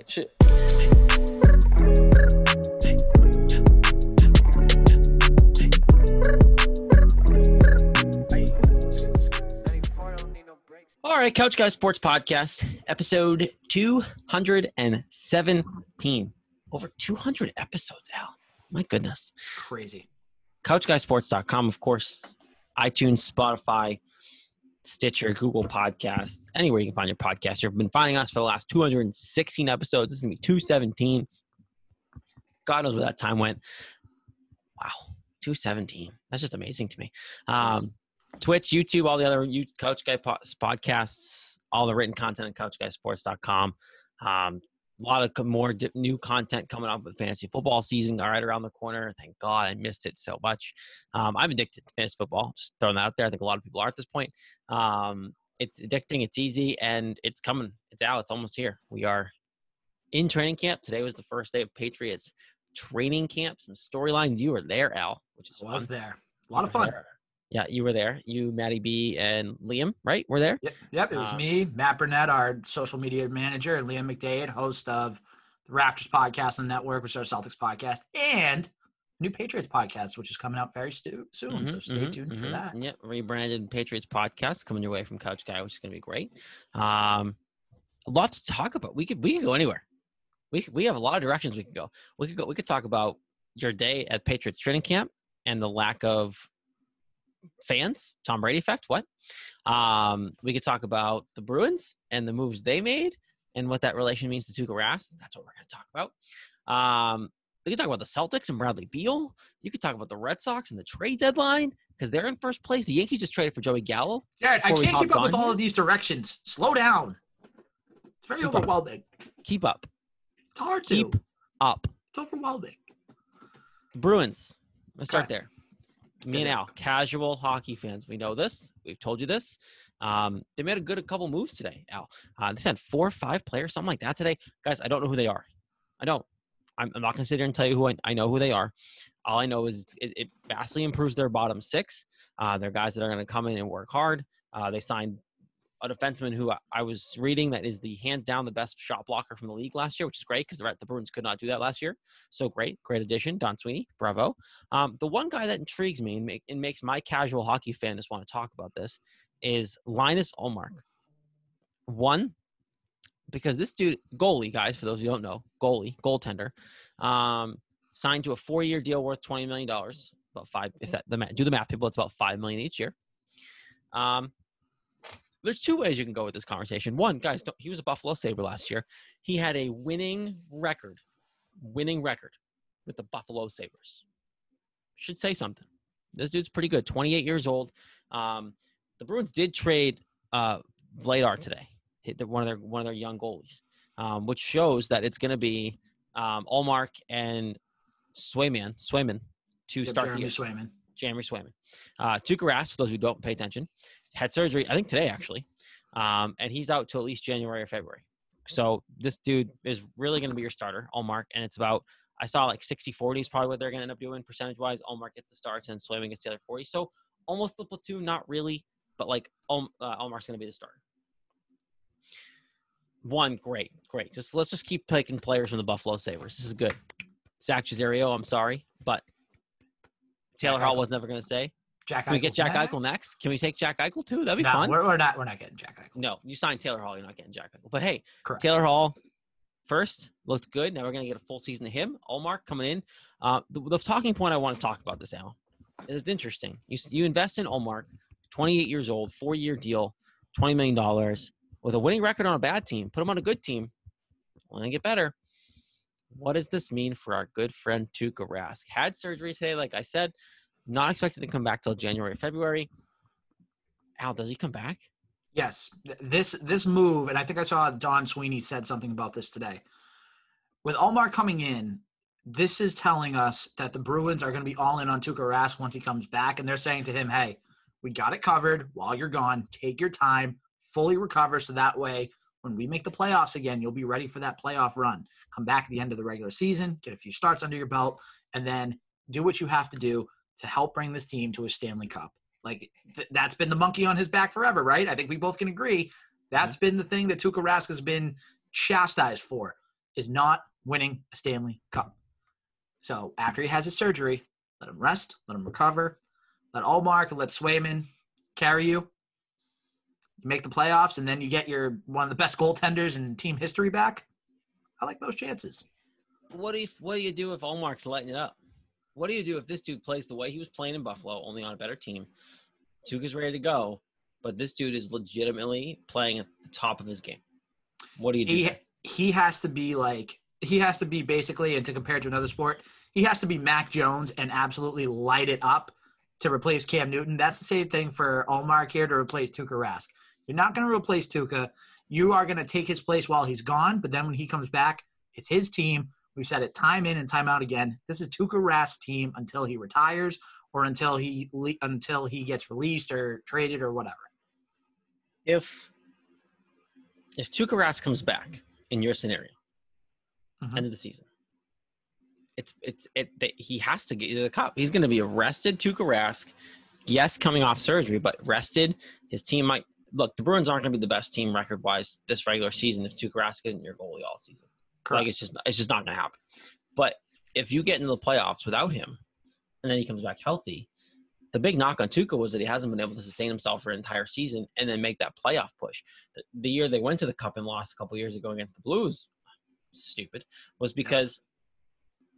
Hey, shit. All right, Couch Guys Sports Podcast, episode 217. Over 200 episodes, Al. My goodness. Crazy. CouchGuySports.com, of course, iTunes, Spotify, Stitcher, Google Podcasts, anywhere you can find your podcast. You've been finding us for the last 216 episodes. This is going to be 217. God knows where that time went. Wow, 217. That's just amazing to me. Um, Twitch, YouTube, all the other you, Couch Guy podcasts, all the written content at CouchGuySports.com. Um, a lot of more new content coming up with fantasy football season right around the corner. Thank God I missed it so much. Um, I'm addicted to fantasy football. Just throwing that out there. I think a lot of people are at this point. Um, it's addicting. It's easy, and it's coming. It's out. It's almost here. We are in training camp. Today was the first day of Patriots training camp. Some storylines. You were there, Al, which is I was fun. there. A lot of fun. there. Yeah, you were there. You, Maddie B, and Liam, right? We're there? Yep, yep. It was Um, me, Matt Burnett, our social media manager, and Liam McDade, host of the Rafters podcast on the network, which is our Celtics podcast, and new Patriots podcast, which is coming out very stu- soon. so Mhm, stay mhm, tuned for mhm. that. Yep, rebranded Patriots podcast coming your way from Couch Guy, which is going to be great. Um, a lot to talk about. We could we could go anywhere. We we have a lot of directions we could go. We could go. We could talk about your day at Patriots training camp and the lack of fans. Tom Brady effect. What? Um, we could talk about the Bruins and the moves they made and what that relation means to Tuukka Rask. That's what we're going to talk about. Um, we could talk about the Celtics and Bradley Beal. You could talk about the Red Sox and the trade deadline because they're in first place. The Yankees just traded for Joey Gallo. Jared, I can't keep up with all here? of these directions. Slow down. It's very Keep up. overwhelming. Keep up. It's hard to. Keep up. It's overwhelming. Bruins. Let's start there. Me and Al, casual hockey fans. We know this. We've told you this. Um, they made a good a couple moves today, Al. Uh, they sent four or five players, something like that today. Guys, I don't know who they are. I don't. I'm, I'm not going to sit here and tell you who I, I know who they are. All I know is it, it vastly improves their bottom six. Uh, they're guys that are going to come in and work hard. Uh, they signed a defenseman who I, was reading that is the hands down the best shot blocker from the league last year, which is great because the, the Bruins could not do that last year. So great, great addition, Don Sweeney, bravo. Um, the one guy that intrigues me and, make, and makes my casual hockey fan just want to talk about this is Linus Ullmark. One, because this dude, goalie, guys, for those who don't know, goalie, goaltender, um, signed to a four-year deal worth twenty million dollars. About five, if that the math, do the math, people, it's about five million each year. Um, there's two ways you can go with this conversation. One, guys, don't, he was a Buffalo Sabre last year. He had a winning record, winning record with the Buffalo Sabres. Should say something. This dude's pretty good. 28 years old. Um, the Bruins did trade uh, Vladar today, hit one of their one of their young goalies, um, which shows that it's going to be um, Ullmark and Swayman Swayman to Yep, start Jeremy the. Swayman. Jeremy Swayman. Uh, Tuukka Rask, for those who don't pay attention, had surgery, I think today actually, um, and he's out till at least January or February. So this dude is really going to be your starter, Ullmark, and it's about, I saw like 60-40 is probably what they're going to end up doing percentage-wise. Ullmark gets the starts and Swayman gets the other 40. So almost the platoon, not really, but like Al- uh, Ullmark's going to be the starter. One, great, great. Just let's just keep picking players from the Buffalo Sabres. This is good. Zach Cesario, I'm sorry, but Taylor Hall was never going to say. Jack Can we get Jack Eichel next? Can we take Jack Eichel too? That'd be No, fun. we're, we're not. We're not getting Jack Eichel. No, you signed Taylor Hall. You're not getting Jack Eichel. But hey, Correct. Taylor Hall first looked good. Now we're going to get a full season of him. Ullmark coming in. Uh, the, the talking point I want to talk about this, now is interesting. You, you invest in Ullmark, 28 years old, four year deal, $20 million with a winning record on a bad team. Put him on a good team. Want to get better. What does this mean for our good friend Tuukka Rask? Had surgery today, like I said, not expected to come back till January, February. Al, does he come back? Yes, this this move, and I think I saw Don Sweeney said something about this today. With Almar coming in, this is telling us that the Bruins are going to be all in on Tuukka Rask once he comes back, and they're saying to him, "Hey, we got it covered while you're gone. Take your time, fully recover, so that way." When we make the playoffs again, you'll be ready for that playoff run. Come back at the end of the regular season, get a few starts under your belt, and then do what you have to do to help bring this team to a Stanley Cup. Like th- that's been the monkey on his back forever, right? I think we both can agree. That's been the thing that Tuukka Rask has been chastised for is not winning a Stanley Cup. So after he has his surgery, let him rest, let him recover, let Ullmark and let Swayman carry you. You make the playoffs, and then you get your one of the best goaltenders in team history back. I like those chances. What do you What do you do if Ullmark's lighting it up? What do you do if this dude plays the way he was playing in Buffalo, only on a better team? Tuukka's ready to go, but this dude is legitimately playing at the top of his game. What do you do? He he has to be like he has to be basically, and to compare it to another sport, he has to be Mac Jones and absolutely light it up to replace Cam Newton. That's the same thing for Ullmark here to replace Tuukka Rask. You're not going to replace Tuukka. You are going to take his place while he's gone, but then when he comes back, it's his team. We've said it time in and time out again. This is Tuukka Rask's team until he retires or until he until he gets released or traded or whatever. If if Tuukka Rask comes back in your scenario, Mhm. end of the season, it's it's it. He has to get you to the cup. He's going to be arrested. Tuukka Rask, yes, coming off surgery, but rested. His team might look. The Bruins aren't going to be the best team record wise this regular season if Tuukka Rask isn't your goalie all season. Like it's just it's just not going to happen. But if you get into the playoffs without him, and then he comes back healthy, the big knock on Tuukka was that he hasn't been able to sustain himself for an entire season and then make that playoff push. The, the year they went to the cup and lost a couple years ago against the Blues, stupid, was because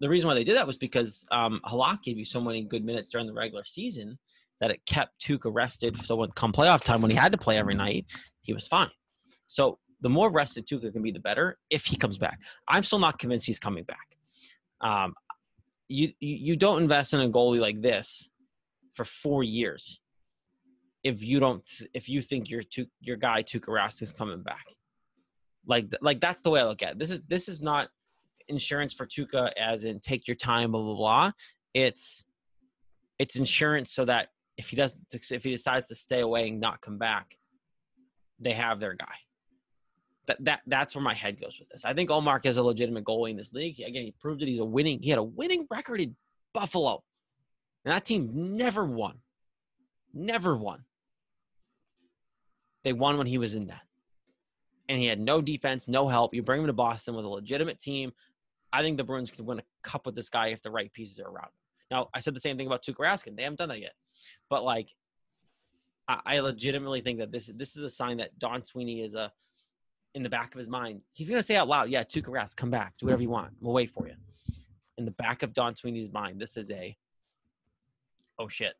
the reason why they did that was because um, Halak gave you so many good minutes during the regular season that it kept Tuukka rested. So when come playoff time, when he had to play every night, he was fine. So the more rested Tuukka can be, the better if he comes back. I'm still not convinced he's coming back. Um, you you don't invest in a goalie like this for four years if you don't if you think your tu- your guy Tuukka Rask is coming back. Like like that's the way I look at it. This is this is not insurance for Tuukka as in take your time blah blah blah. It's it's insurance so that if he doesn't if he decides to stay away and not come back, they have their guy. That that that's where my head goes with this. I think Ullmark is a legitimate goalie in this league. He- Again, he proved that he's a winning. He had a winning record in Buffalo, and that team never won. Never won. They won when he was in that, and he had no defense, no help. You bring him to Boston with a legitimate team. I think the Bruins could win a cup with this guy if the right pieces are around. him. Now, I said the same thing about Tuukka Rask. They haven't done that yet, but like, I, I legitimately think that this this is a sign that Don Sweeney is a in the back of his mind. He's gonna say out loud, "Yeah, Tuukka Rask, come back, do whatever you want. We'll wait for you." In the back of Don Sweeney's mind, this is a, oh shit,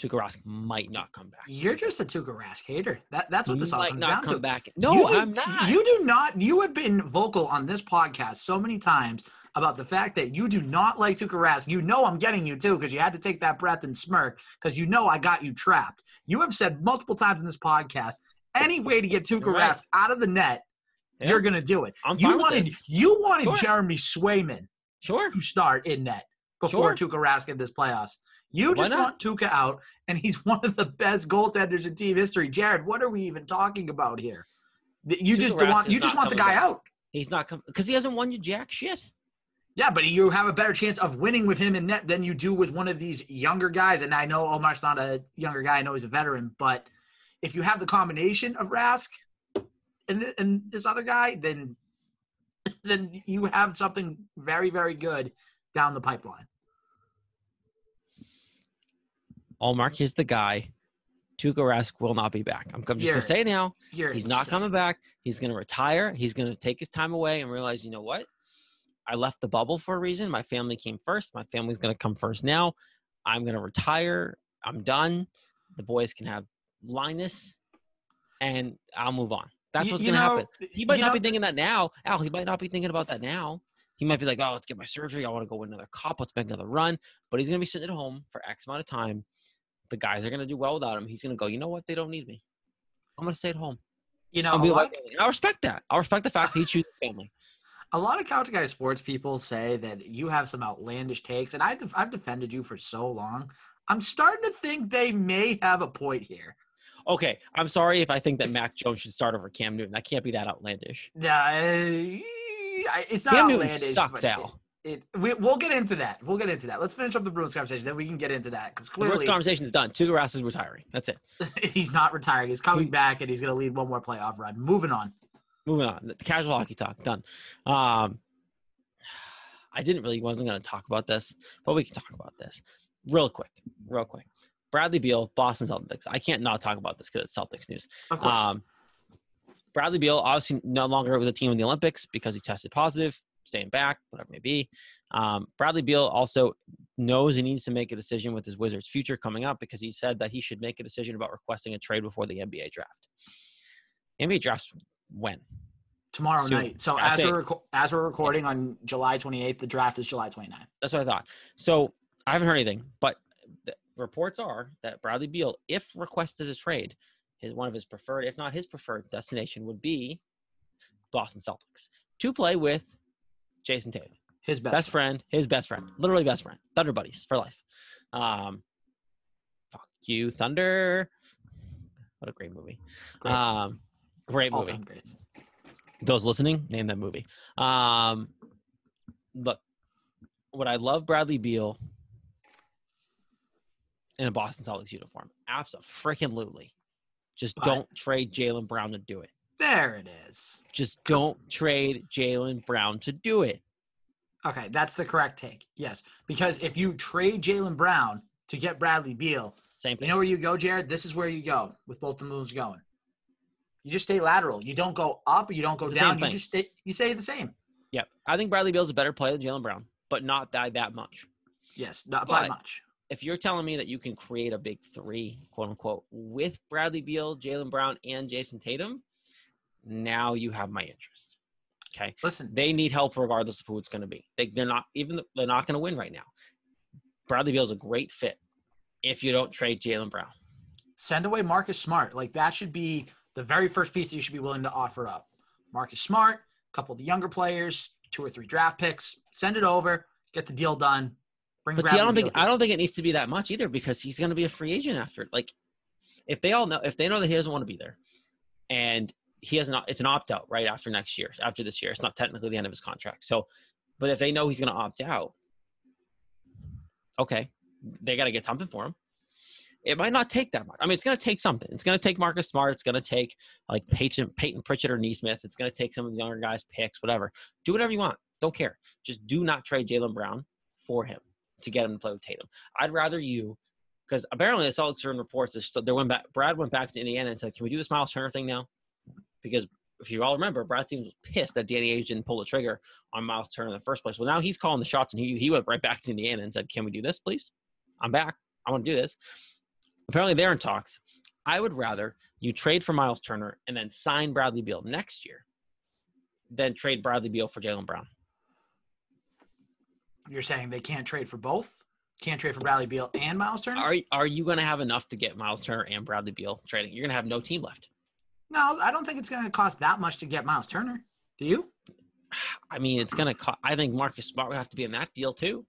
Tuukka Rask might not come back. You're just a Tuukka Rask hater. That, that's what this all comes not down come to. back. No, You do- I'm not. You do not. You have been vocal on this podcast so many times about the fact that you do not like Tuukka Rask. You know I'm getting you too because you had to take that breath and smirk because you know I got you trapped. You have said multiple times in this podcast, any way to get Tuukka right. Rask out of the net, Yeah. you're gonna do it. I'm you wanted you wanted Sure. Jeremy Swayman Sure. to start in net before Sure. Tuukka Rask in this playoffs. You just want Tuukka out, and he's one of the best goaltenders in team history. Jared, what are we even talking about here? You Tuukka just Rask want you just want the guy back. out. He's not coming because he hasn't won you jack shit. Yeah, but you have a better chance of winning with him in net than you do with one of these younger guys. And I know Omar's not a younger guy. I know he's a veteran, but if you have the combination of Rask and, th- and this other guy, then then you have something very very good down the pipeline. Ullmark is the guy. Tuukka Rask will not be back. I'm, I'm just gonna say now. He's not coming back. He's going to retire. He's going to take his time away and realize, you know what? I left the bubble for a reason. My family came first. My family's going to come first now. I'm going to retire. I'm done. The boys can have Linus, and I'll move on. That's You- what's going to happen. He might not know, be thinking that now. Al, he might not be thinking about that now. He might be like, oh, let's get my surgery. I want to go another cop. Let's make another run. But he's going to be sitting at home for X amount of time. The guys are going to do well without him. He's going to go, you know what? They don't need me. I'm going to stay at home. You know, I'll a be lot, like, I respect that. I respect the fact that he chooses family. a lot of couch guy sports people say that you have some outlandish takes, and I def- I've defended you for so long. I'm starting to think they may have a point here. Okay, I'm sorry if I think that Mac Jones should start over Cam Newton. That can't be that outlandish. Yeah, uh, it's not Cam Newton sucks, Al. It, it, we, we'll get into that. We'll get into that. Let's finish up the Bruins conversation, then we can get into that because The worst clearly conversation is done. Tuukka is retiring. That's it. he's not retiring. He's coming back, and he's going to lead one more playoff run. Moving on. moving on. The casual hockey talk done. Um, I didn't really wasn't going to talk about this, but we can talk about this real quick, real quick. Bradley Beal, Boston Celtics. I can't not talk about this because it's Celtics news. Of course. Um, Bradley Beal obviously no longer with the team in the Olympics because he tested positive, staying back, whatever it may be. Um, Bradley Beal also knows he needs to make a decision with his Wizards' future coming up because he said that he should make a decision about requesting a trade before the NBA draft. NBA drafts when? Tomorrow soon. night. So as we're reco- as we're recording on July 28th, the draft is July 29th. That's what I thought. So I haven't heard anything, but reports are that Bradley Beal, if requested a trade, his one of his preferred, if not his preferred destination, would be Boston Celtics to play with Jayson Tatum, His best, best, friend, his best friend, literally best friend, Thunder buddies for life. Um, fuck you, Thunder. What a great movie. Great. Um, great movie those listening, name that movie. Um, look, what I love Bradley Beal in a Boston Celtics uniform. Absolutely. Just But- don't trade Jaylen Brown to do it. There it is. Just don't trade Jaylen Brown to do it. Okay, that's the correct take. Yes, because if you trade Jaylen Brown to get Bradley Beal, Same thing. you know where you go, Jared. This is where you go with both the moves going. You just stay lateral. You don't go up. You don't go down. You just stay. You stay the same. yeah, I think Bradley Beal's a better player than Jaylen Brown, but not that that much. Yes, not by much. If you're telling me that you can create a big three, quote unquote, with Bradley Beal, Jaylen Brown, and Jayson Tatum, now you have my interest. Okay. Listen, they need help regardless of who it's going to be. They, they're not even they're not going to win right now. Bradley Beal is a great fit if you don't trade Jaylen Brown. send away Marcus Smart. Like that should be the very first piece that you should be willing to offer up. Marcus Smart, a couple of the younger players, two or three draft picks. Send it over. Get the deal done. Bring But see, I don't think I don't think it needs to be that much either because he's going to be a free agent after. Like, if they all know if they know that he doesn't want to be there, and he has not, it's an opt out right after next year. After this year, it's not technically the end of his contract. So, but if they know he's going to opt out, okay, they got to get something for him. It might not take that much. I mean, it's going to take something. It's going to take Marcus Smart. It's going to take like Payton, Payton Pritchard or Nesmith. It's going to take some of the younger guys' picks, whatever. Do whatever you want. Don't care. Just do not trade Jaylen Brown for him to get him to play with Tatum. I'd rather you, because apparently the Celtics are in reports that they went back. Brad went back to Indiana and said, "Can we do this Miles Turner thing now?" Because if you all remember, Brad was pissed that Danny Ainge didn't pull the trigger on Miles Turner in the first place. Well, now he's calling the shots, and he he went right back to Indiana and said, "Can we do this, please? I'm back. I want to do this." Apparently, they're in talks. I would rather you trade for Miles Turner and then sign Bradley Beal next year, than trade Bradley Beal for Jaylen Brown. You're saying they can't trade for both? Can't trade for Bradley Beal and Miles Turner? Are are you going to have enough to get Miles Turner and Bradley Beal trading? You're going to have no team left. no, I don't think it's going to cost that much to get Miles Turner. Do you? I mean, it's going to cost. I think Marcus Smart would have to be in that deal too.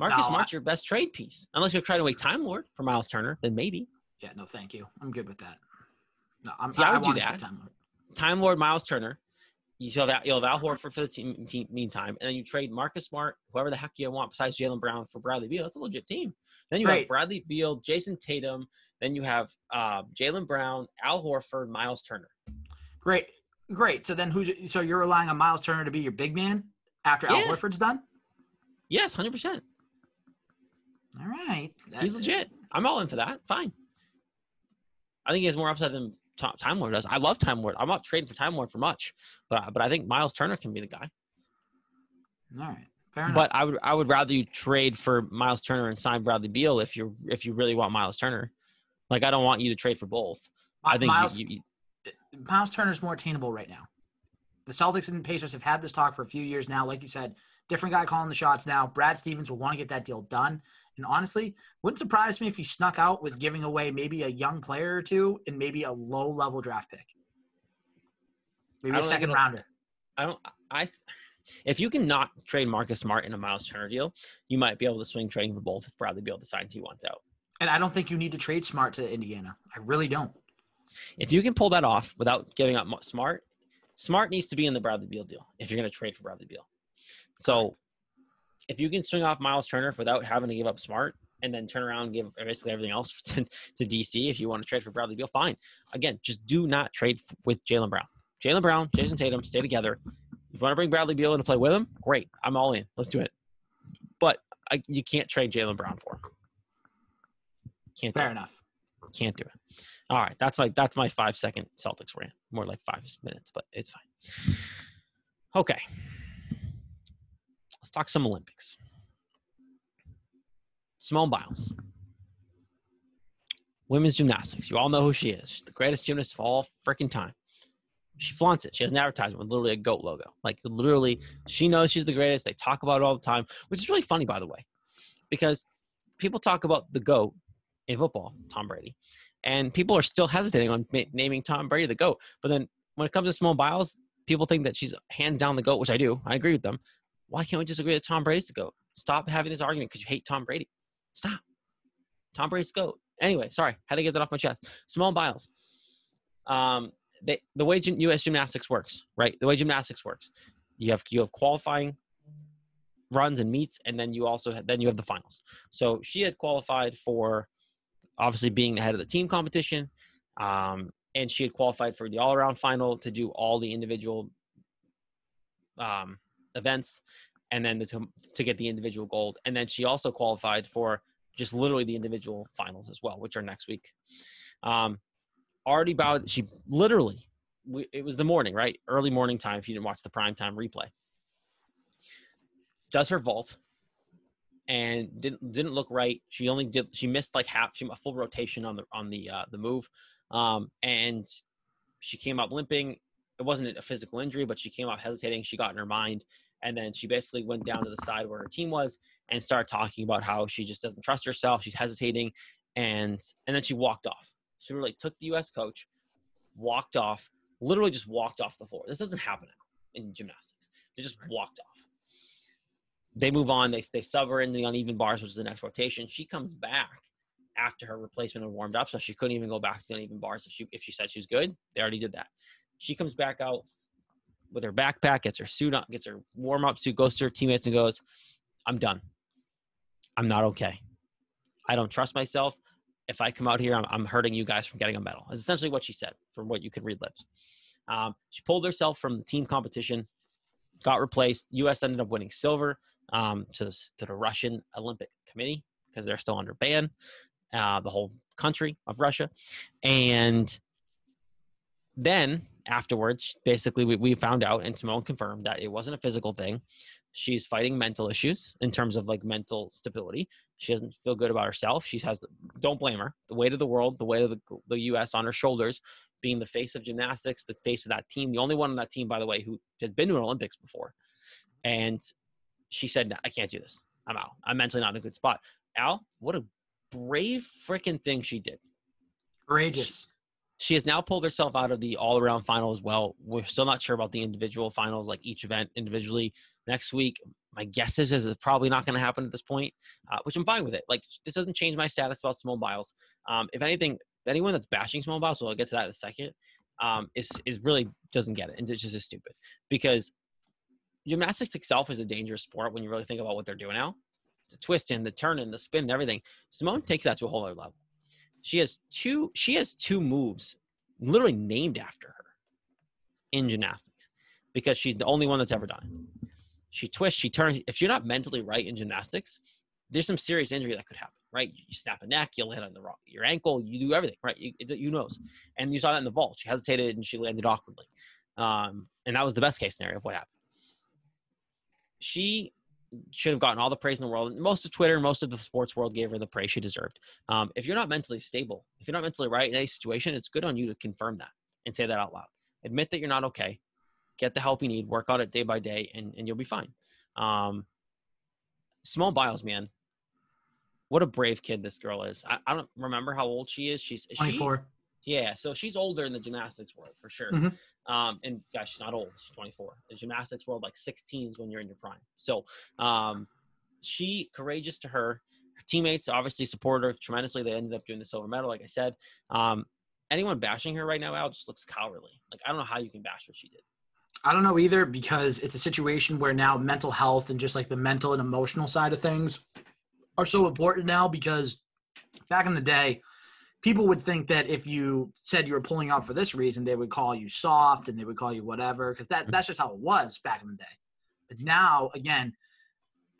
Marcus No, Smart's your best trade piece, unless you're trying to wait Time Lord for Miles Turner. Then maybe Yeah, no, thank you. I'm good with that. No, I'm. See, I I, would do that. time. Lord. Time Lord, Miles Turner. You still have you'll have Al Horford for the team, team meantime, and then you trade Marcus Smart, whoever the heck you want besides Jaylen Brown for Bradley Beal. It's a legit team. Then you have Bradley Beal, Jayson Tatum. Then you have uh, Jaylen Brown, Al Horford, Miles Turner. Great, great. So then, who's so you're relying on Miles Turner to be your big man after Al Horford's done? Yes, hundred percent. All right, He's That's- legit. I'm all in for that. Fine. I think he has more upside than Time Lord does. I love Time Lord. I'm not trading for Time Lord for much, but but I think Miles Turner can be the guy. All right, fair enough. But I would I would rather you trade for Miles Turner and sign Bradley Beal if you if you really want Miles Turner. Like I don't want you to trade for both. I think you- Miles, you, you, Miles Turner's more attainable right now. The Celtics and Pacers have had this talk for a few years now. Like you said, different guy calling the shots now. Brad Stevens will want to get that deal done. And honestly, wouldn't surprise me if he snuck out with giving away maybe a young player or two and maybe a low level draft pick. Maybe a second rounder. I don't I if you can not trade Marcus Smart in a Miles Turner deal, you might be able to swing trading for both if Bradley Beal decides he wants out. And I don't think you need to trade Smart to Indiana. I really don't. If you can pull that off without giving up Smart, Smart needs to be in the Bradley Beal deal if you're going to trade for Bradley Beal. So if you can swing off Miles Turner without having to give up Smart and then turn around and give basically everything else to, to DC if you want to trade for Bradley Beal, fine. Again, just do not trade with Jaylen Brown. Jaylen Brown, Jayson Tatum, stay together. If you want to bring Bradley Beal in to play with him, great. I'm all in. Let's do it. But I, you can't trade Jaylen Brown for him. Can't Fair enough. it. Can't do it. All right, that's my that's my five second Celtics rant. More like five minutes, but it's fine. Okay, let's talk some Olympics. Simone Biles, women's gymnastics. You all know who she is. She's the greatest gymnast of all freaking time. She flaunts it. She has an advertisement with literally a goat logo. Like literally, she knows she's the greatest. They talk about it all the time, which is really funny, by the way, because people talk about the goat in football, Tom Brady, and people are still hesitating on naming Tom Brady the goat. But then when it comes to Simone Biles, people think that she's hands down the goat, which I do. I agree with them. Why can't we just agree that Tom Brady's the goat? Stop having this argument because you hate Tom Brady. Stop. Tom Brady's goat. Anyway, sorry, had to get that off my chest. Simone Biles. Um, they, the way U.S. gymnastics works, right? The way gymnastics works, you have you have qualifying runs and meets, and then you also then you have the finals. So she had qualified for obviously being the head of the team competition, um, and she had qualified for the all-around final to do all the individual um, events, and then the, to to get the individual gold, and then she also qualified for just literally the individual finals as well, which are next week. Um, already bowed. She literally, we, it was the morning, right? Early morning time. If you didn't watch the prime time replay, does her vault and didn't didn't look right. She only did. She missed like half. She a full rotation on the on the uh, the move, um, and she came up limping. It wasn't a physical injury, but she came out hesitating. She got in her mind, and then she basically went down to the side where her team was and started talking about how she just doesn't trust herself. She's hesitating, and and then she walked off. She really took the U.S. coach, walked off, literally just walked off the floor. This doesn't happen in gymnastics. They just walked off. They move on. They they sub her in the uneven bars, which is the next rotation. She comes back after her replacement had warmed up, so she couldn't even go back to the uneven bars if she if she said she was good. They already did that. She comes back out with her backpack, gets her suit on, gets her warm up suit, goes to her teammates and goes, "I'm done. I'm not okay. I don't trust myself. If I come out here, I'm, I'm hurting you guys from getting a medal." Is essentially what she said, from what you could read lips. Um, she pulled herself from the team competition, got replaced. U.S. ended up winning silver um, to the to the Russian Olympic Committee because they're still under ban, uh, the whole country of Russia, and then afterwards, basically, we, we found out and Simone confirmed that it wasn't a physical thing. She's fighting mental issues in terms of like mental stability. She doesn't feel good about herself. She has, don't blame her. The weight of the world, the weight of the, the U.S. on her shoulders, being the face of gymnastics, the face of that team, the only one on that team, by the way, who has been to an Olympics before. And she said, I can't do this. I'm out. I'm mentally not in a good spot. Al, what a brave freaking thing she did. Courageous. She has now pulled herself out of the all around final as well. We're still not sure about the individual finals, like each event individually. Next week, my guess is, is it's probably not going to happen at this point, uh, which I'm fine with it. Like, this doesn't change my status about Simone Biles. Um, if anything, anyone that's bashing Simone Biles, so I'll get to that in a second, um, is, is really doesn't get it. And it's just stupid because gymnastics itself is a dangerous sport when you really think about what they're doing now. The twisting, the turning, the spin, and everything. Simone takes that to a whole other level. She has two. She has two moves, literally named after her, in gymnastics, because she's the only one that's ever done it. She twists. She turns. If you're not mentally right in gymnastics, there's some serious injury that could happen. Right? You snap a neck. You land on the wrong, your ankle. You do everything. Right? You, you knows. And you saw that in the vault. She hesitated and she landed awkwardly. Um, and that was the best case scenario of what happened she should have gotten all the praise in the world. Most of Twitter, most of the sports world gave her the praise she deserved. Um, if you're not mentally stable, if you're not mentally right in any situation, it's good on you to confirm that and say that out loud. Admit that you're not okay. Get the help you need. Work on it day by day, and, and you'll be fine. Um, Simone Biles, man, what a brave kid this girl is. I, I don't remember how old she is. She's is 24. Yeah, so she's older in the gymnastics world for sure. Mhm. Um, and gosh, she's not old. She's 24. The gymnastics world, like 16 is when you're in your prime. So, um, she courageous to her. Her teammates obviously support her tremendously. They ended up doing the silver medal, like I said. Um, anyone bashing her right now, Al, just looks cowardly. Like I don't know how you can bash what she did. I don't know either because it's a situation where now mental health and just like the mental and emotional side of things are so important now because back in the day, people would think that if you said you were pulling out for this reason, they would call you soft and they would call you whatever because that that's just how it was back in the day. But now, again,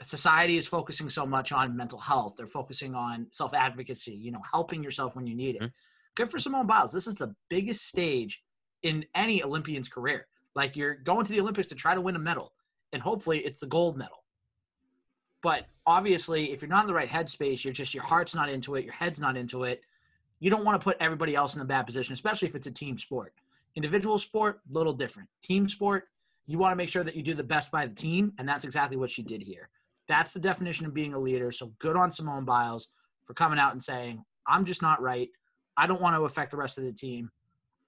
society is focusing so much on mental health. They're focusing on self advocacy. You know, helping yourself when you need it. Mhm. Good for Simone Biles. This is the biggest stage in any Olympian's career. Like you're going to the Olympics to try to win a medal, and hopefully it's the gold medal. But obviously, if you're not in the right headspace, you're just your heart's not into it, your head's not into it. You don't want to put everybody else in a bad position, especially if it's a team sport. Individual sport, little different. Team sport, you want to make sure that you do the best by the team, and that's exactly what she did here. That's the definition of being a leader. So good on Simone Biles for coming out and saying, "I'm just not right. I don't want to affect the rest of the team.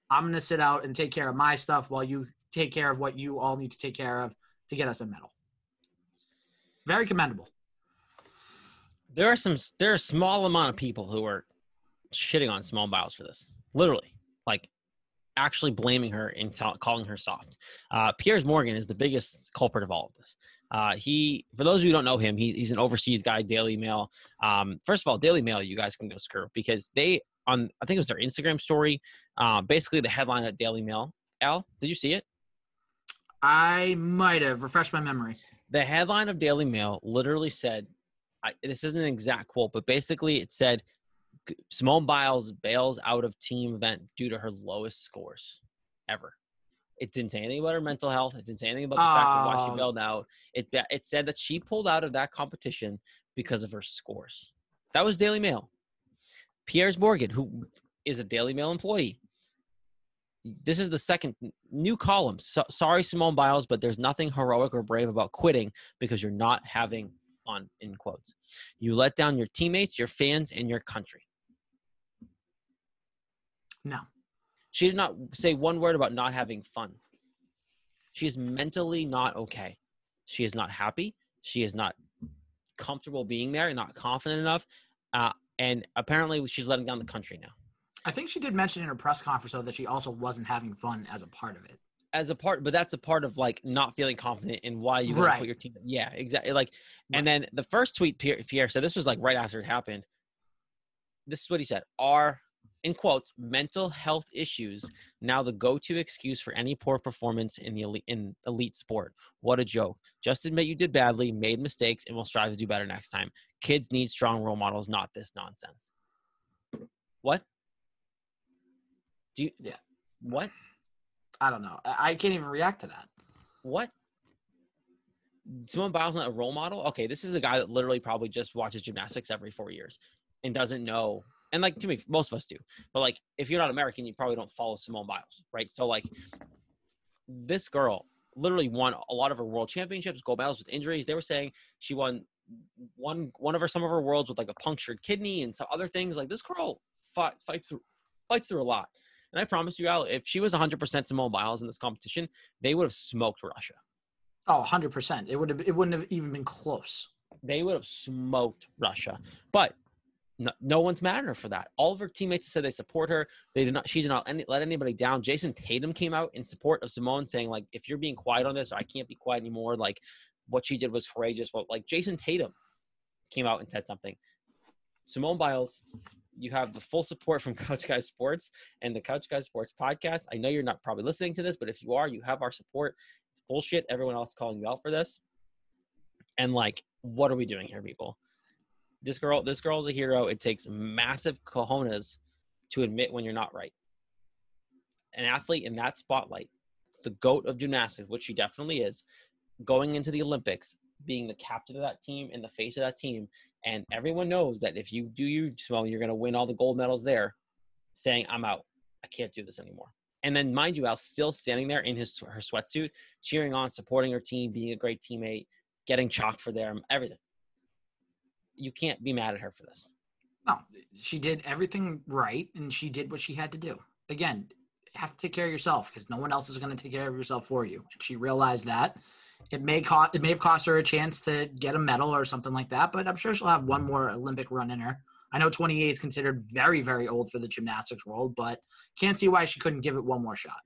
I'm going to sit out and take care of my stuff while you take care of what you all need to take care of to get us a medal." Very commendable. There are some. There are a small amount of people who are shitting on Simone Biles for this. Literally, like actually blaming her and ta- calling her soft. Uh, Piers Morgan is the biggest culprit of all of this. Uh, he, for those of you who don't know him, he, he's an overseas guy. Daily Mail. Um, first of all, Daily Mail, you guys can go screw because they on I think it was their Instagram story. Uh, basically, the headline at Daily Mail. Al, did you see it? I might have refreshed my memory. the headline of Daily Mail literally said, I, this isn't an exact quote, but basically it said "G- Simone Biles bails out of team event due to her lowest scores ever. It didn't say anything about her mental health. It didn't say anything about the fact of why she ah. bailed out. It it said that she pulled out of that competition because of her scores. That was Daily Mail. Piers Morgan, who is a Daily Mail employee, this is the second new column. So, sorry, Simone Biles, but there's nothing heroic or brave about quitting because you're not having fun. In quotes, you let down your teammates, your fans, and your country. No. She did not say one word about not having fun. She is mentally not okay. She is not happy. She is not comfortable being there, and not confident enough. Uh, and apparently, she's letting down the country now. I think she did mention in her press conference though that she also wasn't having fun as a part of it. as a part, but that's a part of like not feeling confident in why you Right. put your team. Yeah, exactly. Like, and then the first tweet Pierre, Pierre said this was like right after it happened. This is what he said: "Are in quotes mental health issues now the go-to excuse for any poor performance in the elite in elite sport? What a joke! Just admit you did badly, made mistakes, and will strive to do better next time. Kids need strong role models, not this nonsense." What? Do you? Yeah. What? I don't know. I, I can't even react to that. What? Simone Biles not a role model? Okay, this is a guy that literally probably just watches gymnastics every four years and doesn't know. And like to me, most of us do. But like, if you're not American, you probably don't follow Simone Biles, right? So like, this girl literally won a lot of her world championships, gold medals with injuries. They were saying she won one one of her some of her worlds with like a punctured kidney and some other things. Like this girl fights fights through fights through a lot. And I promise you, Al, if she was 100% Simone Biles in this competition, they would have smoked Russia. Oh, 100%. It would have it wouldn't have even been close. They would have smoked Russia. But no, no one's mad at her for that. All of her teammates said they support her. They did not. She did not any, let anybody down. Jayson Tatum came out in support of Simone, saying like, "If you're being quiet on this, I can't be quiet anymore. Like, what she did was courageous." Well, like Jayson Tatum came out and said something. Simone Biles, you have the full support from Couch Guys Sports and the Couch Guys Sports podcast. I know you're not probably listening to this, but if you are, you have our support. It's bullshit. Everyone else calling you out for this. And like, what are we doing here, people? This girl, this girl's a hero. It takes massive cojones to admit when you're not right. An athlete in that spotlight, the goat of gymnastics, which she definitely is, going into the Olympics, being the captain of that team and the face of that team, and everyone knows that if you do you well, you're going to win all the gold medals there. Saying, "I'm out. I can't do this anymore." And then, mind you, Al still standing there in his her sweatsuit, cheering on, supporting her team, being a great teammate, getting chalk for them, everything. You can't be mad at her for this. No, she did everything right and she did what she had to do. Again, you have to take care of yourself because no one else is going to take care of yourself for you. And she realized that. It may cost it may have cost her a chance to get a medal or something like that, but I'm sure she'll have one more Olympic run in her. I know 28 is considered very, very old for the gymnastics world, but can't see why she couldn't give it one more shot.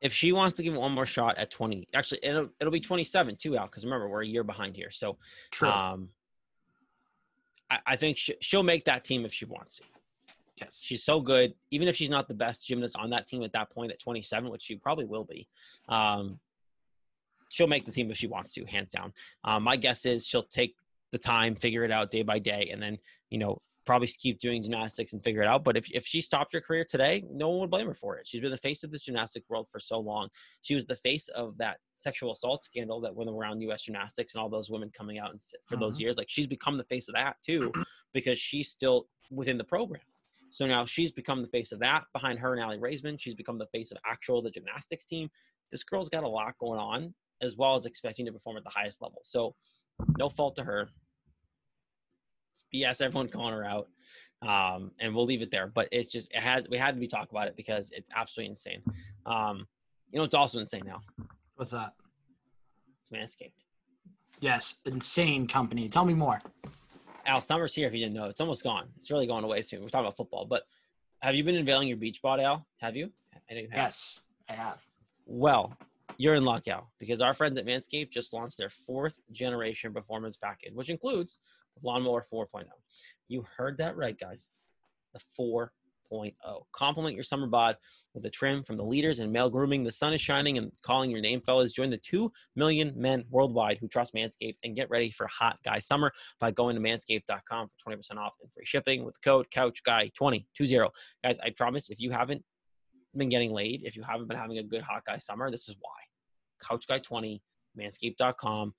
If she wants to give it one more shot at 20, actually, it'll, it'll be 27 too, Al, because remember, we're a year behind here. So, True. um, I, I think sh- she'll make that team if she wants to. Yes. She's so good. Even if she's not the best gymnast on that team at that point at 27, which she probably will be, um, she'll make the team if she wants to, hands down. Um, my guess is she'll take the time, figure it out day by day, and then you know probably keep doing gymnastics and figure it out. But if, if she stopped her career today, no one would blame her for it. She's been the face of this gymnastic world for so long. She was the face of that sexual assault scandal that went around U.S. gymnastics and all those women coming out and for those Mhm. years. Like she's become the face of that too, because she's still within the program. So now she's become the face of that. Behind her and Aly Raisman, she's become the face of actual the gymnastics team. This girl's got a lot going on, as well as expecting to perform at the highest level. So no fault to her. BS everyone calling her out. Um, and we'll leave it there. But it's just it had we had to be talk about it because it's absolutely insane. Um, you know it's also insane now. What's that? It's Manscaped. Yes, insane company. Tell me more. Al Summer's here if you didn't know. It's almost gone. It's really going away soon. We're talking about football. But have you been unveiling your beach bod, Al? Have you? I you have. Yes, I have. Well, you're in luck, Al, because our friends at Manscaped just launched their fourth generation performance package, which includes Lawnmower 4.0. You heard that right, guys. The 4.0. Complement your summer bod with a trim from the leaders in male grooming. The sun is shining and calling your name, fellas. Join the 2 million men worldwide who trust Manscaped and get ready for hot guy summer by going to manscaped.com for 20% off and free shipping with code CouchGuy2020. Guys, I promise if you haven't been getting laid, if you haven't been having a good hot guy summer, this is why. Couch Guy 20, manscaped.com.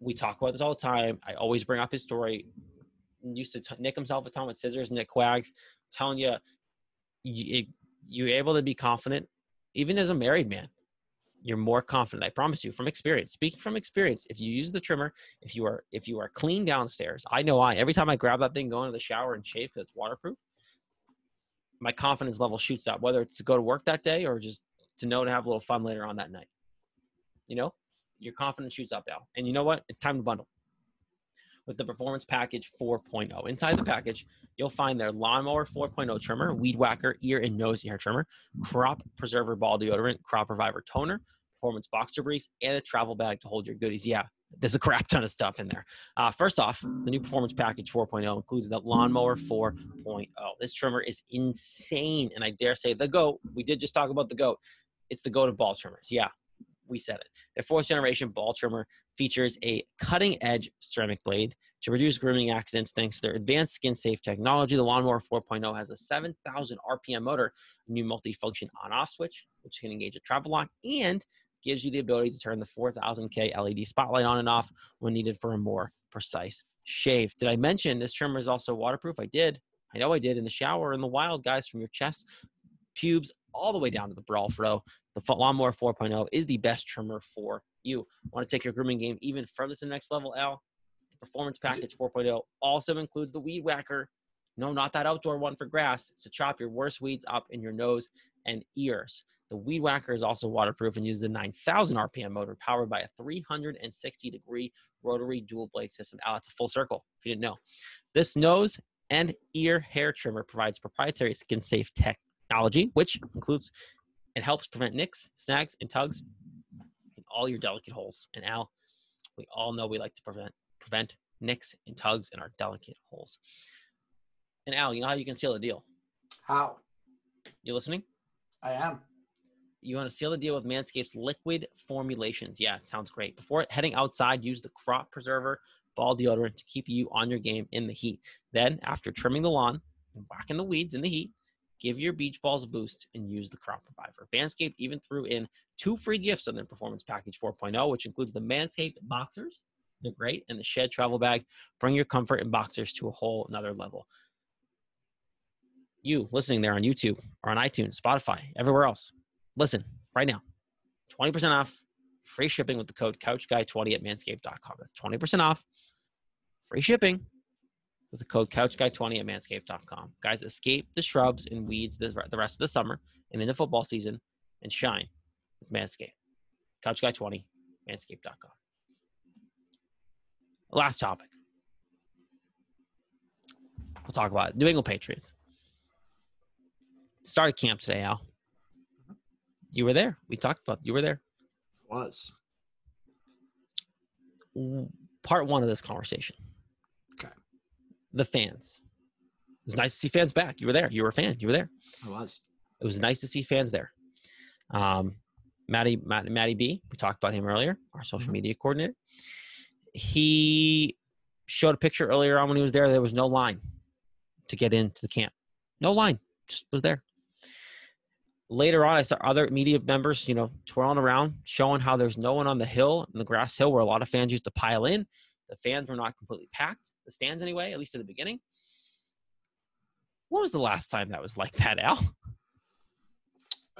We talk about this all the time. I always bring up his story. Used to t- nick himself a ton with scissors, Nick Quags. telling you, you, you're able to be confident, even as a married man. You're more confident. I promise you, from experience. Speaking from experience, if you use the trimmer, if you are if you are clean downstairs, I know I. Every time I grab that thing, go into the shower and shave because it's waterproof, my confidence level shoots up. Whether it's to go to work that day or just to know to have a little fun later on that night. You know, your confidence shoots up, Al. And you know what? It's time to bundle with the Performance Package 4.0. Inside the package, you'll find their Lawnmower 4.0 trimmer, Weed Whacker ear and nose hair trimmer, Crop Preserver ball deodorant, Crop Reviver toner, Performance boxer briefs, and a travel bag to hold your goodies. Yeah, there's a crap ton of stuff in there. Uh, first off, the new Performance Package 4.0 includes the Lawnmower 4.0. This trimmer is insane, and I dare say the GOAT. We did just talk about the GOAT. It's the GOAT of ball trimmers. Yeah, we said it. Their fourth generation ball trimmer features a cutting edge ceramic blade to reduce grooming accidents thanks to their advanced skin safe technology. The Lawnmower 4.0 has a 7,000 RPM motor, a new multifunction on off switch, which can engage a travel lock, and gives you the ability to turn the 4000K LED spotlight on and off when needed for a more precise shave. Did I mention this trimmer is also waterproof? I did. I know I did in the shower in the wild, guys, from your chest, pubes, all the way down to the bra fro. The Lawnmower 4.0 is the best trimmer for you. Want to take your grooming game even further to the next level, Al? The Performance Package 4.0 also includes the Weed Whacker. No, not that outdoor one for grass. It's to chop your worst weeds up in your nose and ears. The Weed Whacker is also waterproof and uses a 9,000 RPM motor powered by a 360 degree rotary dual blade system. Al, it's a full circle if you didn't know. This nose and ear hair trimmer provides proprietary skin safe technology, which includes it helps prevent nicks, snags, and tugs in all your delicate holes. And Al, we all know we like to prevent prevent nicks and tugs in our delicate holes. And Al, you know how you can seal a deal? How? You listening? I am. You want to seal the deal with Manscaped's liquid formulations. Yeah, sounds great. Before heading outside, use the crop preserver ball deodorant to keep you on your game in the heat. Then, after trimming the lawn and whacking the weeds in the heat, give your beach balls a boost and use the crop reviver. Manscaped even threw in two free gifts on their performance package 4.0, which includes the Manscaped boxers. They're great, and the Shed travel bag. Bring your comfort in boxers to a whole another level. You listening there on YouTube or on iTunes, Spotify, everywhere else, listen right now 20% off free shipping with the code couchguy20 at manscaped.com that's 20% off free shipping with the code couchguy20 at manscaped.com guys escape the shrubs and weeds the rest of the summer and into football season and shine with manscaped. couchguy20 manscaped.com last topic. We'll talk about it. new england patriots. Started camp today al you were there. We talked about you were there. Was. Part one of this conversation. Okay. The fans. It was nice to see fans back. You were there. You were a fan. You were there. I was. It was nice to see fans there. Um, Matty, Matt, Matty B, we talked about him earlier, our social Mhm. media coordinator. He showed a picture earlier on when he was there. There was no line to get into the camp. No line, just was there. Later on, I saw other media members, you know, twirling around, showing how there's no one on the hill, in the grass hill, where a lot of fans used to pile in. The fans were not completely packed, the stands anyway, at least at the beginning. When was the last time that was like that, Al?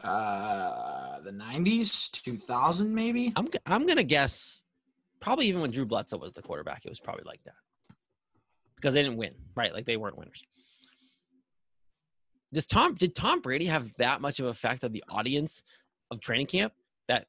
Uh, the '90s, 2000, maybe. I'm I'm gonna guess probably even when Drew Bledsoe was the quarterback, it was probably like that because they didn't win, right? Like they weren't winners. Does Tom did Tom Brady have that much of effect on the audience of training camp that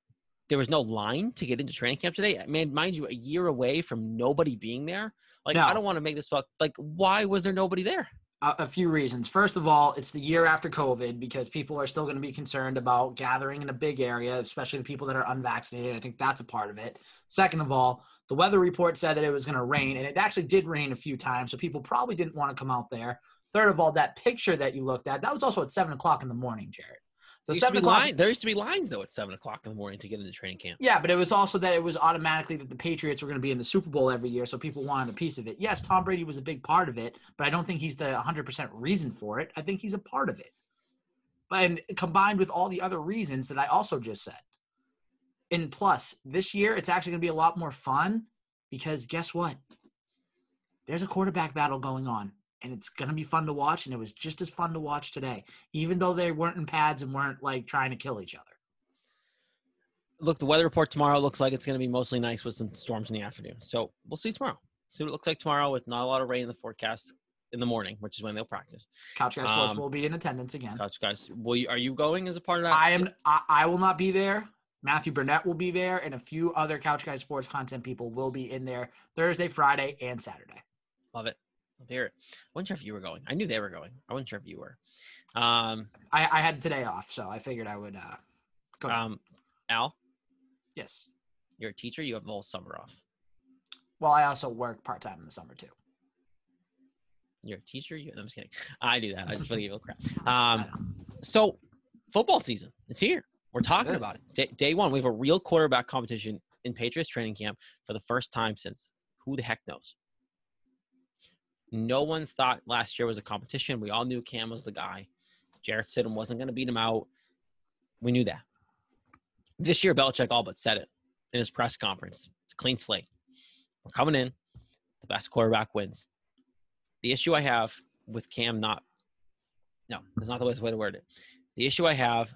there was no line to get into training camp today? Man, mind you, a year away from nobody being there. Like I don't want to make this fuck. Like why was there nobody there? a few reasons. First of all, it's the year after COVID because people are still going to be concerned about gathering in a big area, especially the people that are unvaccinated. I think that's a part of it. Second of all, the weather report said that it was going to rain, and it actually did rain a few times, so people probably didn't want to come out there. Third of all, that picture that you looked at, that was also at seven o'clock in the morning, Jared. So There seven o'clock. line, there used to be lines though at seven o'clock in the morning to get into training camp. Yeah, but it was also that it was automatically that the Patriots were going to be in the Super Bowl every year, so people wanted a piece of it. Yes, Tom Brady was a big part of it, but I don't think he's the 100% reason for it. I think he's a part of it. And combined with all the other reasons that I also just said. And plus, this year it's actually going to be a lot more fun because guess what? There's a quarterback battle going on, and it's going to be fun to watch, and it was just as fun to watch today, even though they weren't in pads and weren't like trying to kill each other. look, the weather report tomorrow looks like it's going to be mostly nice with some storms in the afternoon. So we'll see tomorrow. See what it looks like tomorrow with not a lot of rain in the forecast in the morning, which is when they'll practice. Couch Guy Sports Um, will be in attendance again. Couch guys, will you, are you going as a part of that? I am. I, I will not be there. Matthew Burnett will be there, and a few other Couch Guy Sports content people will be in there Thursday, Friday, and Saturday. Love it. Love to hear it. I wasn't sure if you were going. I knew they were going. I wasn't sure if you were. Um, I, I had today off, so I figured I would uh, go. um, Al, yes. you're a teacher. You have the whole summer off. Well, I also work part time in the summer too. You're a teacher. You, I'm just kidding. I do that. I just really give a little crap. Um, so football season it's here we're talking is. about it day, day one we have a real quarterback competition in patriots training camp for the first time since who the heck knows no one thought last year was a competition. We all knew cam was the guy. Jarrett Stidham wasn't going to beat him out. We knew that. This year Belichick all but said it in his press conference. It's a clean slate. We're coming in. The best quarterback wins. The issue i have with cam not no, that's not the best way to word it. The issue I have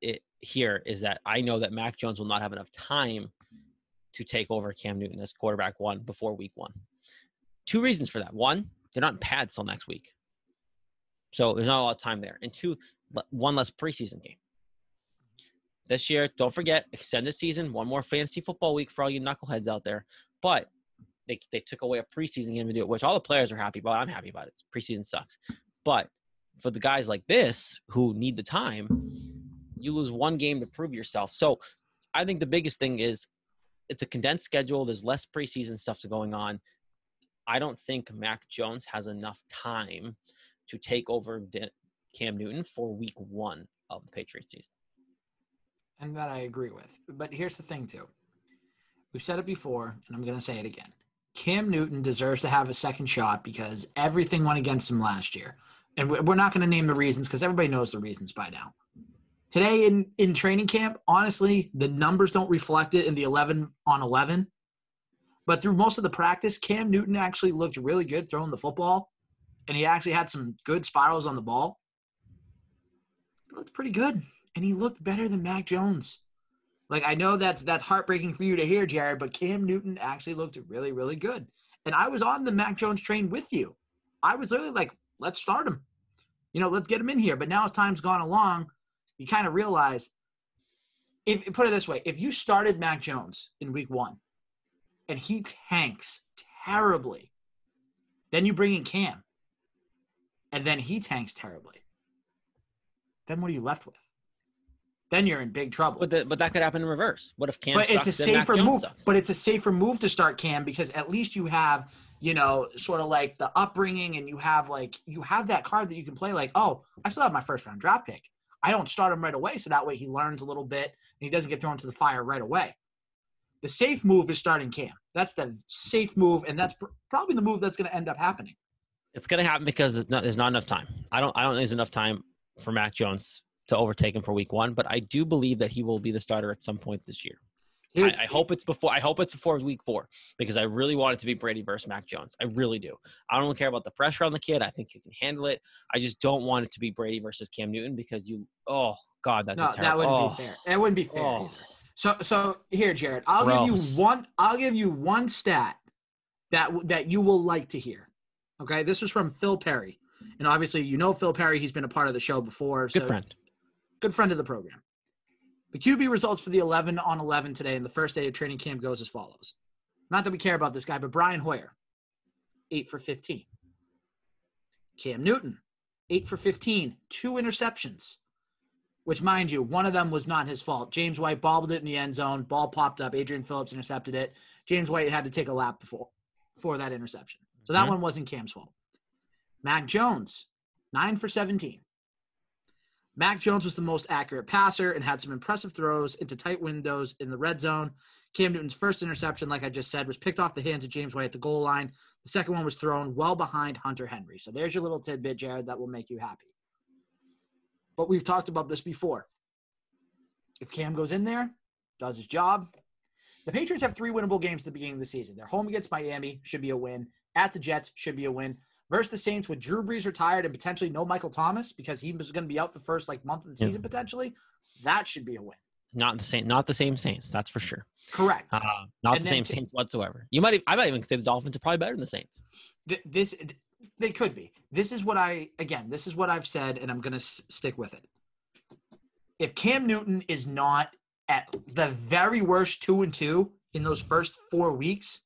it here is that I know that Mac Jones will not have enough time to take over Cam Newton as quarterback one before week one. Two reasons for that. One, they're not in pads till next week. So there's not a lot of time there. And two, one less preseason game. This year, don't forget, extended season, one more fantasy football week for all you knuckleheads out there. But they, they took away a preseason game to do it, which all the players are happy about. I'm happy about it. Preseason sucks. But for the guys like this who need the time, you lose one game to prove yourself. So I think the biggest thing is it's a condensed schedule. There's less preseason stuff to going on. I don't think Mac Jones has enough time to take over De- Cam Newton for week one of the Patriots season. and that I agree with. But here's the thing, too. We've said it before, and I'm going to say it again. Cam Newton deserves to have a second shot because everything went against him last year. And we- we're not going to name the reasons because everybody knows the reasons by now. Today in, in training camp, honestly, the numbers don't reflect it in the 11 on 11. But through most of the practice, Cam Newton actually looked really good throwing the football. And he actually had some good spirals on the ball. He looked pretty good. And he looked better than Mac Jones. Like I know that's that's heartbreaking for you to hear, Jared, but Cam Newton actually looked really, really good. And I was on the Mac Jones train with you. I was literally like, let's start him. You know, let's get him in here. But now as time's gone along, you kind of realize if put it this way, if you started Mac Jones in week one and he tanks terribly, then you bring in Cam, and then he tanks terribly. Then what are you left with? Then you're in big trouble. But the, but that could happen in reverse. What if Cam but sucks, it's a safer move. sucks? But it's a safer move to start Cam because at least you have you know, sort of like the upbringing, and you have like you have that card that you can play. Like, oh, I still have my first round draft pick. I don't start him right away, so that way he learns a little bit and he doesn't get thrown to the fire right away. The safe move is starting Cam. That's the safe move, and that's pr- probably the move that's going to end up happening. It's going to happen because there's not, there's not enough time. I don't I don't think there's enough time for Mac Jones to overtake him for Week One, but I do believe that he will be the starter at some point this year. I, I, hope it's before. I hope it's before week four because I really want it to be Brady versus Mac Jones. I really do. I don't care about the pressure on the kid. I think he can handle it. I just don't want it to be Brady versus Cam Newton because you. Oh God, that's no, that wouldn't oh. be fair. It wouldn't be fair. Oh. So, so here, Jared, I'll Gross. give you one. I'll give you one stat that that you will like to hear. Okay, this was from Phil Perry, and obviously you know Phil Perry. He's been a part of the show before. Good so friend. good friend of the program. The QB results for the 11 on 11 today and the first day of training camp goes as follows. Not that we care about this guy, but Brian Hoyer, 8 for 15. Cam Newton, 8 for 15, two interceptions, which, mind you, one of them was not his fault. James White bobbled it in the end zone, ball popped up, Adrian Phillips intercepted it. James White had to take a lap before for that interception. So that Mhm. one wasn't Cam's fault. Mac Jones, 9 for 17. Mac Jones was the most accurate passer and had some impressive throws into tight windows in the red zone. Cam Newton's first interception, like I just said, was picked off the hands of James White at the goal line. The second one was thrown well behind Hunter Henry. So there's your little tidbit, Jared, that will make you happy. But we've talked about this before. If Cam goes in there, does his job, the Patriots have three winnable games at the beginning of the season. They're home against Miami, should be a win. At the Jets, should be a win. Versus the Saints with Drew Brees retired and potentially no Michael Thomas because he was going to be out the first like month of the Yeah. season potentially. That should be a win. Not the same. Not the same Saints. That's for sure. Correct. Uh, not And the same t- Saints whatsoever. You might. I might even say the Dolphins are probably better than the Saints. Th- this they could be. This is what I again. This is what I've said, and I'm going to s- stick with it. If Cam Newton is not at the very worst two and two in those first four weeks,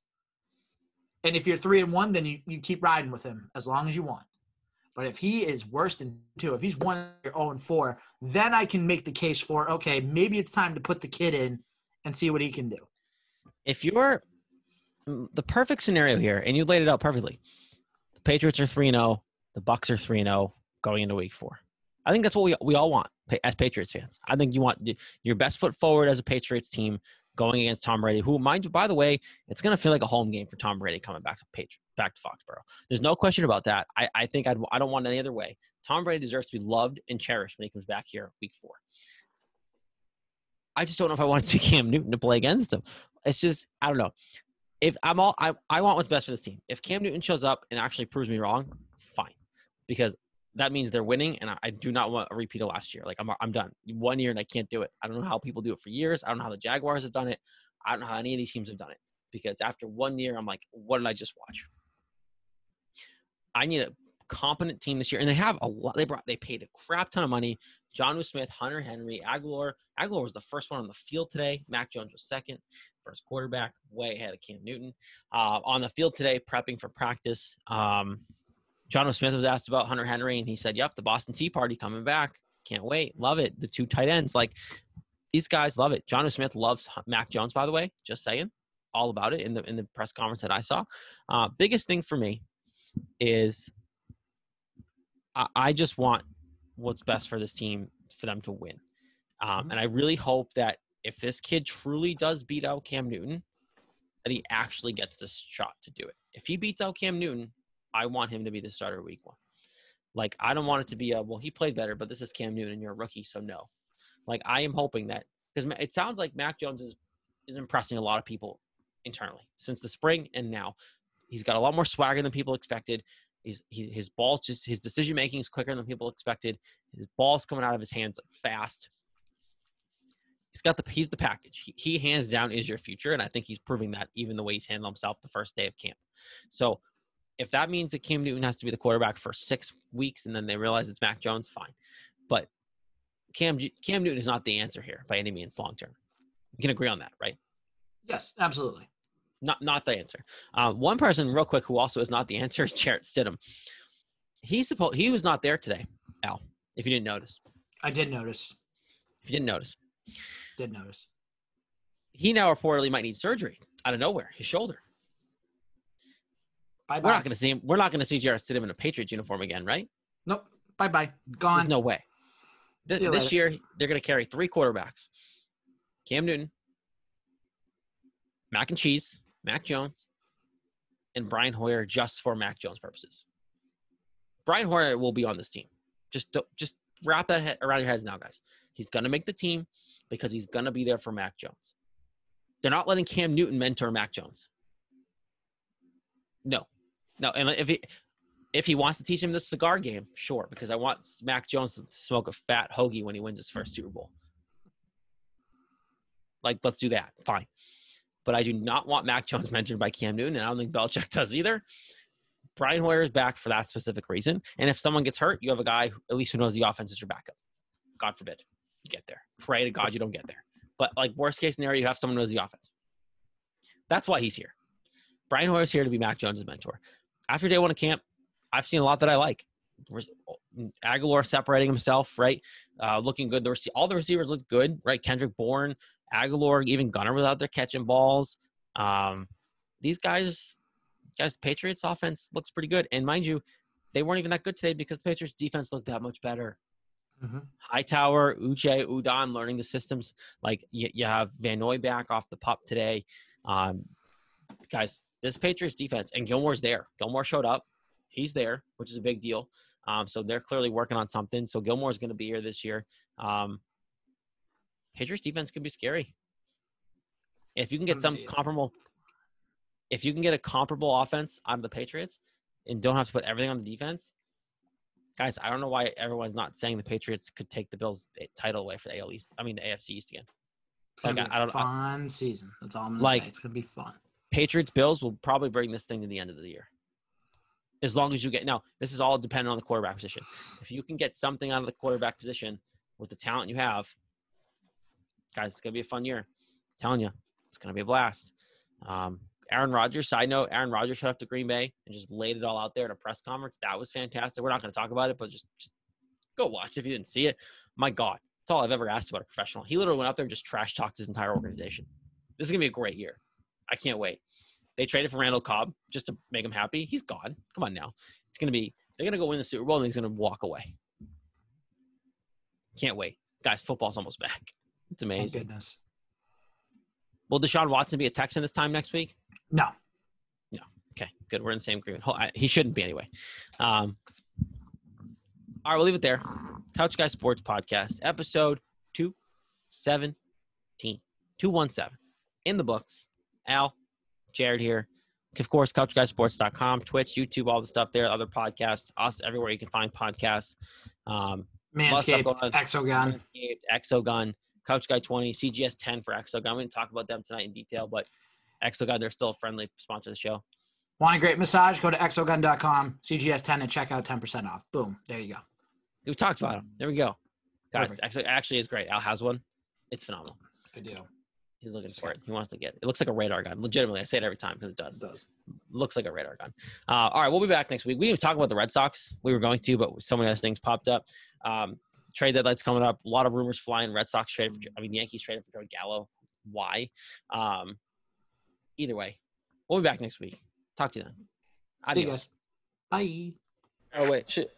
and if you're three and one, then you, you keep riding with him as long as you want. But if he is worse than two, if he's one or zero and four, then I can make the case for okay, maybe it's time to put the kid in and see what he can do. If you're mm, the perfect scenario here, and you laid it out perfectly, Patriots are three and zero. The Bucks are three and zero going into Week Four. I think that's what we we all want as Patriots fans. I think you want your best foot forward as a Patriots team going against Tom Brady, who, mind you, by the way, it's going to feel like a home game for Tom Brady coming back to Patri- back to Foxborough. There's no question about that. I, I think I'd, I don't want any other way. Tom Brady deserves to be loved and cherished when he comes back here Week Four. I just don't know if I want to see Cam Newton to play against him. It's just I don't know. If I'm all I, I want what's best for this team. If Cam Newton shows up and actually proves me wrong, fine, because that means they're winning, and I, I do not want a repeat of last year. Like I'm I'm done. One year and I can't do it. I don't know how people do it for years. I don't know how the Jaguars have done it. I don't know how any of these teams have done it because after one year, I'm like, what did I just watch? I need a competent team this year, and they have a lot. They brought they paid a crap ton of money. Jonnu Smith, Hunter Henry, Agholor. Agholor was the first one on the field today. Mac Jones was second, first quarterback, way ahead of Cam Newton. Uh, on the field today, prepping for practice. Um, Jonnu Smith was asked about Hunter Henry, and he said, "Yep, the Boston Tea Party coming back. Can't wait. Love it. The two tight ends, like these guys, love it. Jonnu Smith loves Mac Jones, by the way. Just saying, all about it in the in the press conference that I saw. Uh, biggest thing for me is I, I just want what's best for this team for them to win. Um, Mhm. and I really hope that if this kid truly does beat out Cam Newton, that he actually gets this shot to do it. If he beats out Cam Newton, I want him to be the starter week one. Like I don't want it to be a well, he played better, but this is Cam Newton and you're a rookie, so no. Like I am hoping that because it sounds like Mac Jones is is impressing a lot of people internally since the spring and now. He's got a lot more swagger than people expected. He's he, his balls just his decision making is quicker than people expected. His balls coming out of his hands fast. He's got the he's the package. He, he hands down is your future, and I think he's proving that even the way he's handled himself the first day of camp. So if that means that Cam Newton has to be the quarterback for six weeks and then they realize it's Mac Jones, fine. But Cam Cam Newton is not the answer here by any means long term. We can agree on that, right? Yes, absolutely. Not not the answer. Uh, one person, real quick, who also is not the answer is Jarrett Stidham. He's supposed he was not there today, Al. If you didn't notice, I did notice. if you didn't notice, Did notice. he now reportedly might need surgery out of nowhere, his shoulder. Bye bye. We're not going to see him. We're not going to see Jarrett Stidham in a Patriots uniform again, right? Nope. Bye bye. There's Gone. no way. This, this year, they're going to carry three quarterbacks: Cam Newton, Mac and Cheese, Mac Jones, and Brian Hoyer, just for Mac Jones purposes. Brian Hoyer will be on this team. Just just wrap that head around your heads now, guys. He's to make the team because he's to be there for Mac Jones. They're not letting Cam Newton mentor Mac Jones. No, no, and if he if he wants to teach him the cigar game, sure, because I want Mac Jones to smoke a fat hoagie when he wins his first Super Bowl. Like, let's do that. Fine. But I do not want Mac Jones mentored by Cam Newton, and I don't think Belichick does either. Brian Hoyer is back for that specific reason. And if someone gets hurt, you have a guy who, at least who knows the offense is your backup. God forbid you get there. Pray to God you don't get there. But like worst case scenario, you have someone who knows the offense. That's why he's here. Brian Hoyer's here to be Mac Jones' mentor. After day one of camp, I've seen a lot that I like. Agholor separating himself, right? Uh, looking good. The rece- all the receivers looked good, right? Kendrick Bourne, Agholor, even Gunner was out there catching balls. Um, these guys, guys, Patriots offense looks pretty good. And mind you, they weren't even that good today because the Patriots defense looked that much better. Mhm. Hightower, Uche, Judon learning the systems. Like you, you have Van Noy back off the pup today. Um, guys, this Patriots defense and Gilmore's there. Gilmore showed up. He's there, which is a big deal. Um, so they're clearly working on something. So Gilmore's going to be here this year. Um, Patriots defense can be scary. If you can get some comparable, if you can get a comparable offense out of the Patriots and don't have to put everything on the defense, guys, I don't know why everyone's not saying the Patriots could take the Bills title away for the AL East. I mean the AFC East again. It's gonna Like, be I- I a don't- I- fun season. That's all I'm gonna Like- say. It's gonna be fun. Patriots Bills will probably bring this thing to the end of the year. As long as you get now, this is all dependent on the quarterback position. If you can get something out of the quarterback position with the talent you have, guys, it's gonna be a fun year. I'm telling you, it's gonna be a blast. Um, Aaron Rodgers, side note, Aaron Rodgers showed up to Green Bay and just laid it all out there at a press conference. That was fantastic. We're not gonna talk about it, but just, just go watch if you didn't see it. My God, that's all I've ever asked about a professional. He literally went up there and just trash talked his entire organization. This is gonna be a great year. I can't wait. They traded for Randall Cobb just to make him happy. He's gone. Come on now. It's gonna be they're gonna go win the Super Bowl and he's gonna walk away. Can't wait. Guys, football's almost back. It's Thank amazing. goodness. Will Deshaun Watson be a Texan this time next week? No. No. Okay, good. We're in the same agreement. He shouldn't be anyway. Um, all right, we'll leave it there. Couch Guy Sports Podcast, episode 217. 217. In the books. Al, Jared here. Of course, couchguysports.com, Twitch, YouTube, all the stuff there, other podcasts, us everywhere you can find podcasts. Um, Manscaped. Exogun. Manscaped, Exogun, Couch Guy 20, CGS 10 for Exogun. We didn't talk about them tonight in detail, but Exogun, they're still a friendly sponsor of the show. Want a great massage? Go to exogun.com, CGS10, and check out 10% off. Boom. There you go. We talked about them. There we go. Guys, Perfect. actually, actually is great. Al has one. It's phenomenal. I do. He's looking for it. He wants to get it. It looks like a radar gun. Legitimately, I say it every time because it does. does. Looks like a radar gun. Uh, all right, we'll be back next week. We didn't talk about the Red Sox. We were going to, but so many other things popped up. Um, trade deadline's coming up. A lot of rumors flying. Red Sox traded for. I mean, the Yankees traded for Joey Gallo. Why? Um, either way, we'll be back next week. Talk to you then. See you Adios. guys. Bye. Oh wait, shit.